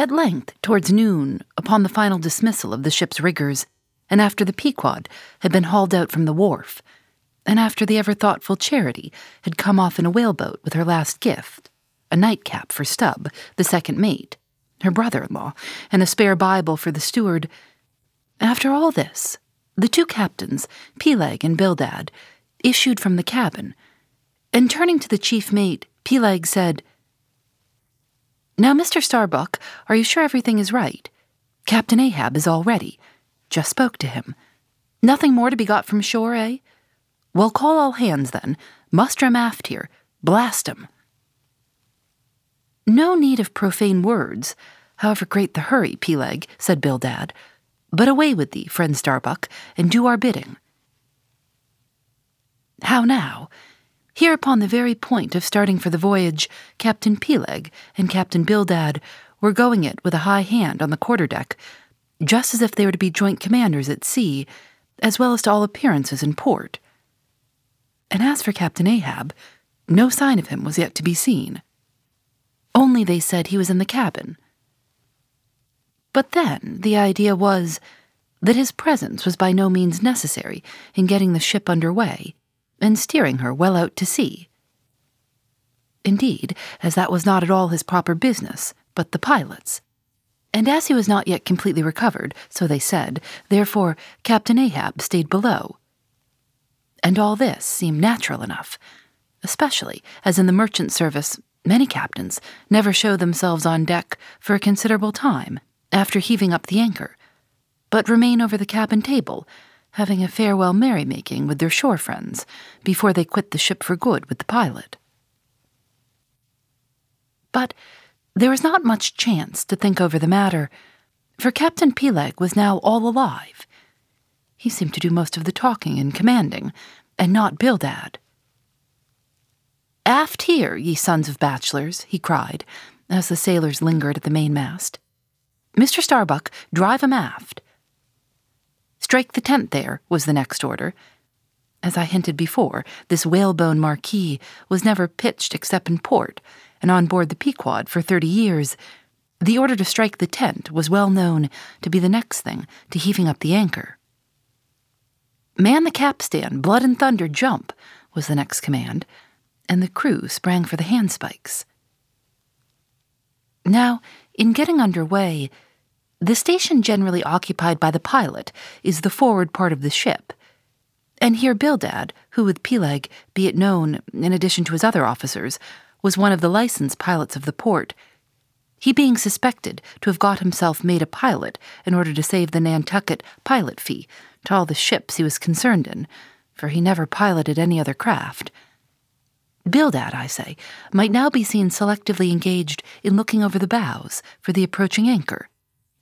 At length, towards noon, upon the final dismissal of the ship's riggers, and after the Pequod had been hauled out from the wharf, and after the ever thoughtful Charity had come off in a whaleboat with her last gift a nightcap for Stubb, the second mate, her brother in law, and a spare Bible for the steward. After all this, the two captains, Peleg and Bildad, issued from the cabin, and turning to the chief mate, Peleg said, Now, Mr. Starbuck, are you sure everything is right? Captain Ahab is all ready. Just spoke to him. Nothing more to be got from shore, eh? Well, call all hands then. Muster 'em aft here. Blast 'em. No need of profane words, however great the hurry, Peleg, said Bildad. But away with thee, friend Starbuck, and do our bidding. How now? Here upon the very point of starting for the voyage, Captain Peleg and Captain Bildad were going it with a high hand on the quarterdeck, just as if they were to be joint commanders at sea, as well as to all appearances in port. And as for Captain Ahab, no sign of him was yet to be seen. Only they said he was in the cabin. But then the idea was that his presence was by no means necessary in getting the ship under way and steering her well out to sea. Indeed, as that was not at all his proper business, but the pilot's. And as he was not yet completely recovered, so they said, therefore Captain Ahab stayed below. And all this seemed natural enough, especially as in the merchant service many captains never show themselves on deck for a considerable time after heaving up the anchor, but remain over the cabin table, having a farewell merrymaking with their shore friends before they quit the ship for good with the pilot. But there was not much chance to think over the matter, for Captain Peleg was now all alive. He seemed to do most of the talking and commanding, and not Bildad. Aft here, ye sons of bachelors, he cried, as the sailors lingered at the mainmast. Mr. Starbuck, drive 'em aft. Strike the tent there, was the next order. As I hinted before, this whalebone marquee was never pitched except in port, and on board the Pequod for thirty years. The order to strike the tent was well known to be the next thing to heaving up the anchor. Man the capstan, blood and thunder, jump, was the next command, and the crew sprang for the handspikes. Now, in getting under way, the station generally occupied by the pilot is the forward part of the ship. And here Bildad, who with Peleg, be it known, in addition to his other officers, was one of the licensed pilots of the port, he being suspected to have got himself made a pilot in order to save the Nantucket pilot fee to all the ships he was concerned in, for he never piloted any other craft. Bildad, I say, might now be seen selectively engaged in looking over the bows for the approaching anchor,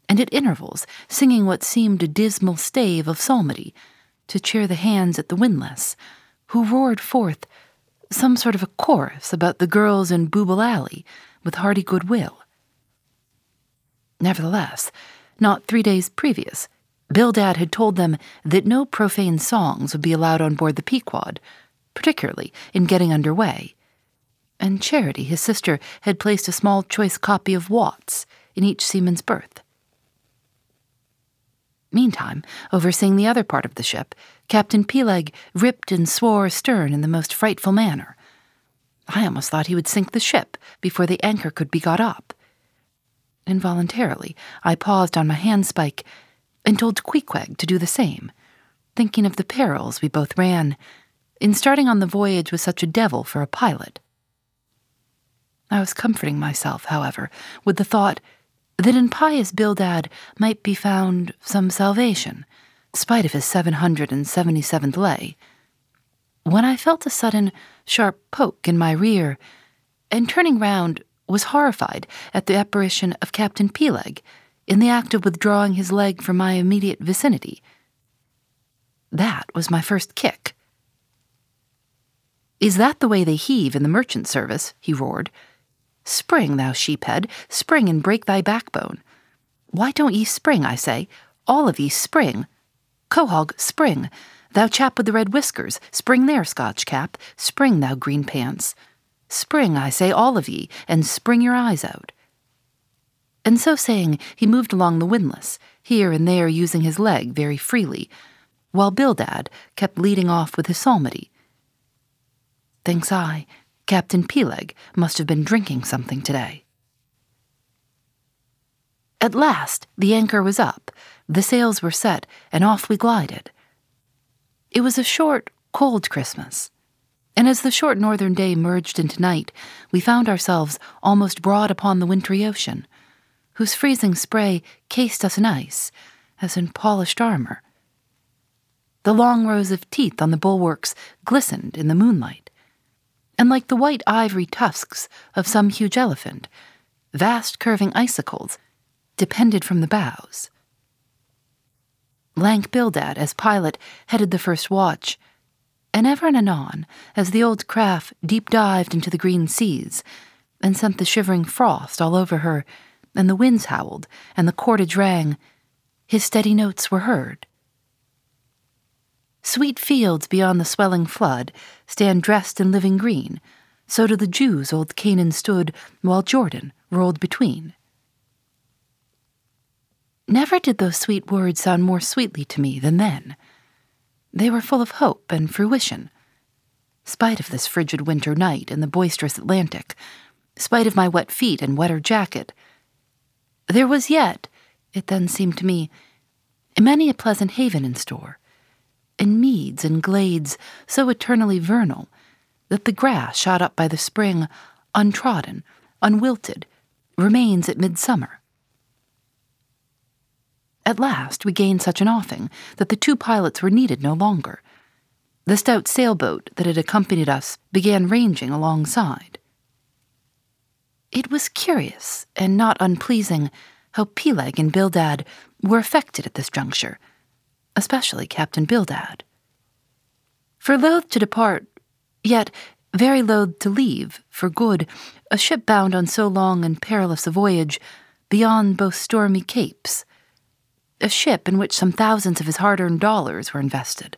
and at intervals singing what seemed a dismal stave of psalmody to cheer the hands at the windlass, who roared forth some sort of a chorus about the girls in Booble Alley with hearty goodwill. Nevertheless, not three days previous, Bildad had told them that no profane songs would be allowed on board the Pequod, particularly in getting under way. And Charity, his sister, had placed a small choice copy of Watts in each seaman's berth. Meantime, overseeing the other part of the ship, Captain Peleg ripped and swore astern in the most frightful manner. I almost thought he would sink the ship before the anchor could be got up. Involuntarily, I paused on my handspike and told Queequeg to do the same, thinking of the perils we both ran in starting on the voyage with such a devil for a pilot. I was comforting myself, however, with the thought that in pious Bildad might be found some salvation, spite of his 777th lay. when I felt a sudden, sharp poke in my rear, and turning round, was horrified at the apparition of Captain Peleg in the act of withdrawing his leg from my immediate vicinity. That was my first kick. Is that the way they heave in the merchant service? he roared. Spring, thou sheephead, spring and break thy backbone. Why don't ye spring, I say? All of ye spring. Quohog, spring. Thou chap with the red whiskers, spring there, Scotch cap. Spring, thou green pants. Spring, I say, all of ye, and spring your eyes out. And so saying, he moved along the windlass, here and there using his leg very freely, while Bildad kept leading off with his psalmody. Thinks I, Captain Peleg must have been drinking something today. At last, the anchor was up, the sails were set, and off we glided. It was a short, cold Christmas, and as the short northern day merged into night, we found ourselves almost broad upon the wintry ocean, whose freezing spray cased us in ice, as in polished armor. The long rows of teeth on the bulwarks glistened in the moonlight, and like the white ivory tusks of some huge elephant, vast curving icicles depended from the bows. Lank Bildad, as pilot, headed the first watch, and ever and anon, as the old craft deep dived into the green seas, and sent the shivering frost all over her, and the winds howled, and the cordage rang, his steady notes were heard. Sweet fields beyond the swelling flood stand dressed in living green, so do the Jews old Canaan stood while Jordan rolled between. Never did those sweet words sound more sweetly to me than then. They were full of hope and fruition. Spite of this frigid winter night and the boisterous Atlantic, spite of my wet feet and wetter jacket, there was yet, it then seemed to me, many a pleasant haven in store, and meads and glades so eternally vernal that the grass shot up by the spring, untrodden, unwilted, remains at midsummer. At last we gained such an offing that the two pilots were needed no longer. The stout sailboat that had accompanied us began ranging alongside. It was curious and not unpleasing how Peleg and Bildad were affected at this juncture, especially Captain Bildad. For loath to depart, yet very loath to leave, for good, a ship bound on so long and perilous a voyage, beyond both stormy capes, a ship in which some thousands of his hard earned dollars were invested.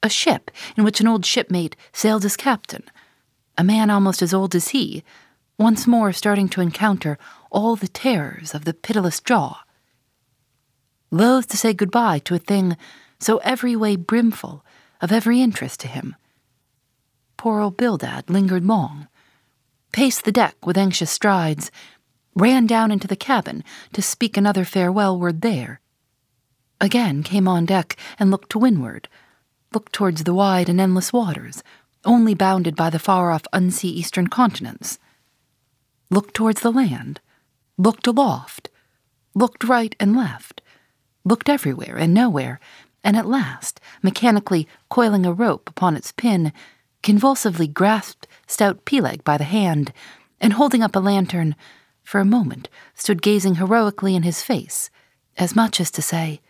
A ship in which an old shipmate sailed as captain, a man almost as old as he, once more starting to encounter all the terrors of the pitiless jaw. Loath to say goodbye to a thing so every way brimful of every interest to him. Poor old Bildad lingered long, paced the deck with anxious strides, ran down into the cabin to speak another farewell word there. Again came on deck and looked to windward, looked towards the wide and endless waters, only bounded by the far off unsea eastern continents. Looked towards the land, looked aloft, looked right and left, looked everywhere and nowhere, and at last, mechanically coiling a rope upon its pin, convulsively grasped stout Peleg by the hand, and holding up a lantern, for a moment stood gazing heroically in his face, as much as to say,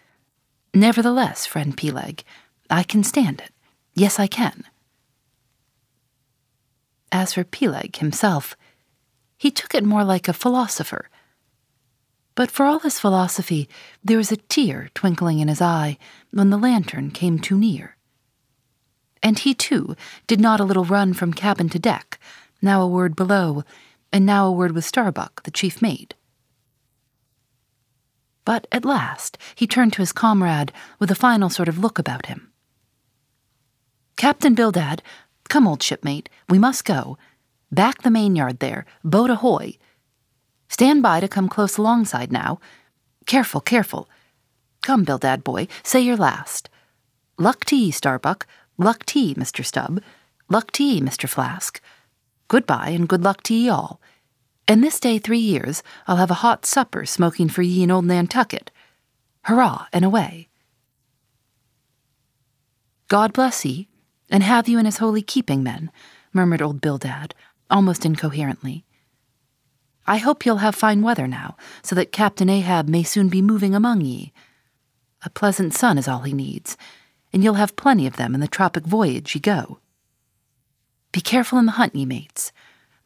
Nevertheless, friend Peleg, I can stand it. Yes, I can. As for Peleg himself, he took it more like a philosopher. But for all his philosophy, there was a tear twinkling in his eye when the lantern came too near. And he, too, did not a little run from cabin to deck, now a word below, and now a word with Starbuck, the chief mate. But at last he turned to his comrade with a final sort of look about him. Captain Bildad, come, old shipmate, we must go. Back the mainyard there, boat ahoy. Stand by to come close alongside now. Careful, careful. Come, Bildad boy, say your last. Luck to ye, Starbuck. Luck to ye, Mr. Stubb. Luck to ye, Mr. Flask. Goodbye, and good luck to ye all. And this day three years I'll have a hot supper smoking for ye in old Nantucket. Hurrah, and away. God bless ye, And have you in his holy keeping, men, murmured old Bildad, almost incoherently. I hope you'll have fine weather now, so that Captain Ahab may soon be moving among ye. A pleasant sun is all he needs, and you'll have plenty of them in the tropic voyage ye go. Be careful in the hunt, ye mates.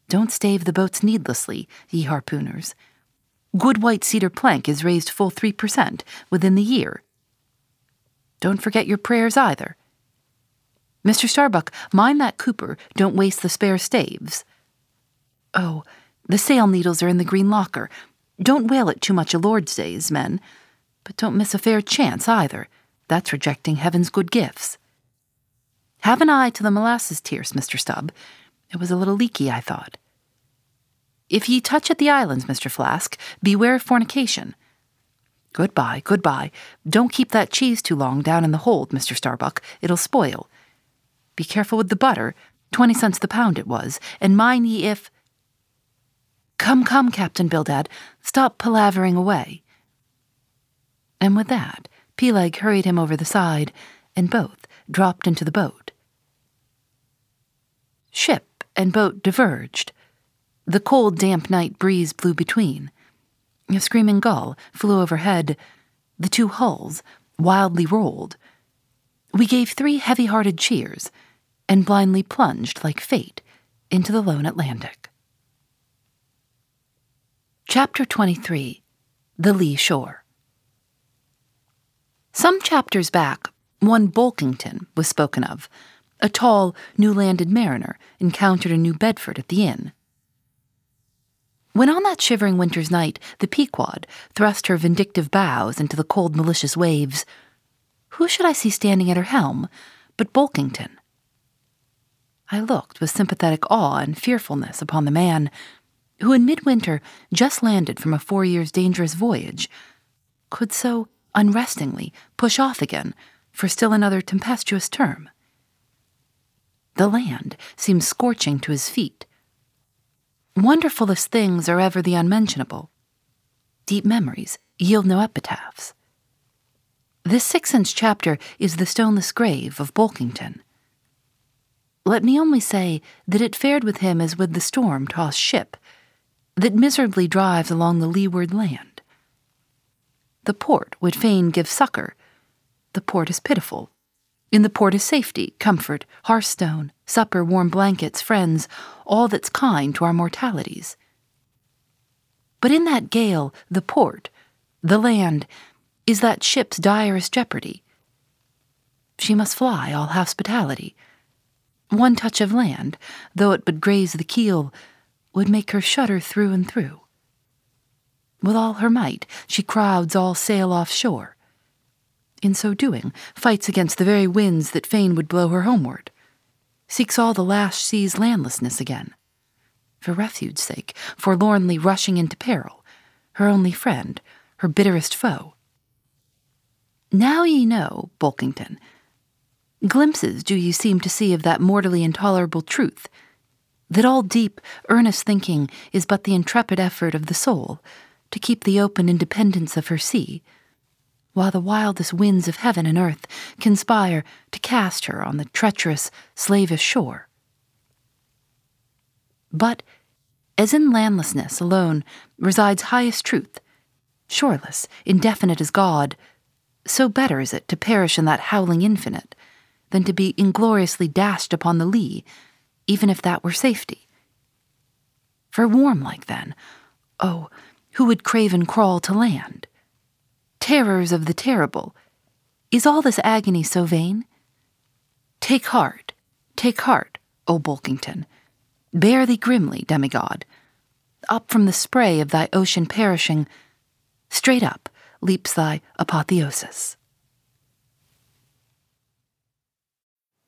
Don't stave the boats needlessly, ye harpooners. Good white cedar plank is raised full three per cent within the year. Don't forget your prayers either. Mr. Starbuck, mind that Cooper don't waste the spare staves. Oh, the sail needles are in the green locker. Don't whale it too much a Lord's days, men. But don't miss a fair chance either. That's rejecting heaven's good gifts. Have an eye to the molasses tierce, Mr. Stubb. It was a little leaky, I thought. If ye touch at the islands, Mr. Flask, beware of fornication. Goodbye, goodbye. Don't keep that cheese too long down in the hold, Mr. Starbuck. It'll spoil. Be careful with the butter. Twenty cents the pound it was, and mind ye if. Come, come, Captain Bildad, stop palavering away. And with that, Peleg hurried him over the side, and both dropped into the boat. Ship and boat diverged. The cold, damp night breeze blew between. A screaming gull flew overhead. The two hulls wildly rolled. We gave three heavy hearted cheers and blindly plunged like fate into the lone Atlantic. Chapter 23 The Lee Shore. Some chapters back, one Bulkington was spoken of, a tall, new landed mariner encountered in New Bedford at the inn. When on that shivering winter's night the Pequod thrust her vindictive bows into the cold, malicious waves, who should I see standing at her helm but Bulkington? I looked with sympathetic awe and fearfulness upon the man who, in midwinter, just landed from a four years' dangerous voyage, could so unrestingly push off again for still another tempestuous term. The land seemed scorching to his feet. Wonderfulest things are ever the unmentionable. Deep memories yield no epitaphs. This six inch chapter is the stoneless grave of Bulkington. Let me only say that it fared with him as with the storm tossed ship that miserably drives along the leeward land. The port would fain give succor. The port is pitiful. In the port is safety, comfort, hearthstone, supper, warm blankets, friends, all that's kind to our mortalities. But in that gale, the port, the land, is that ship's direst jeopardy. She must fly all hospitality. One touch of land, though it but graze the keel, would make her shudder through and through. With all her might, she crowds all sail offshore. In so doing, fights against the very winds that fain would blow her homeward, seeks all the lashed sea's landlessness again. For refuge's sake, forlornly rushing into peril, her only friend, her bitterest foe. Now ye know, Bulkington. glimpses do ye seem to see of that mortally intolerable truth that all deep, earnest thinking is but the intrepid effort of the soul to keep the open independence of her sea, while the wildest winds of heaven and earth conspire to cast her on the treacherous, slavish shore. But, as in landlessness alone resides highest truth, shoreless, indefinite as God, so better is it to perish in that howling infinite than to be ingloriously dashed upon the lee even if that were safety. For warm like then, oh, who would crave and crawl to land? Terrors of the terrible, is all this agony so vain? Take heart, take heart, O Bulkington. Bear thee grimly, demigod. Up from the spray of thy ocean perishing, straight up leaps thy apotheosis.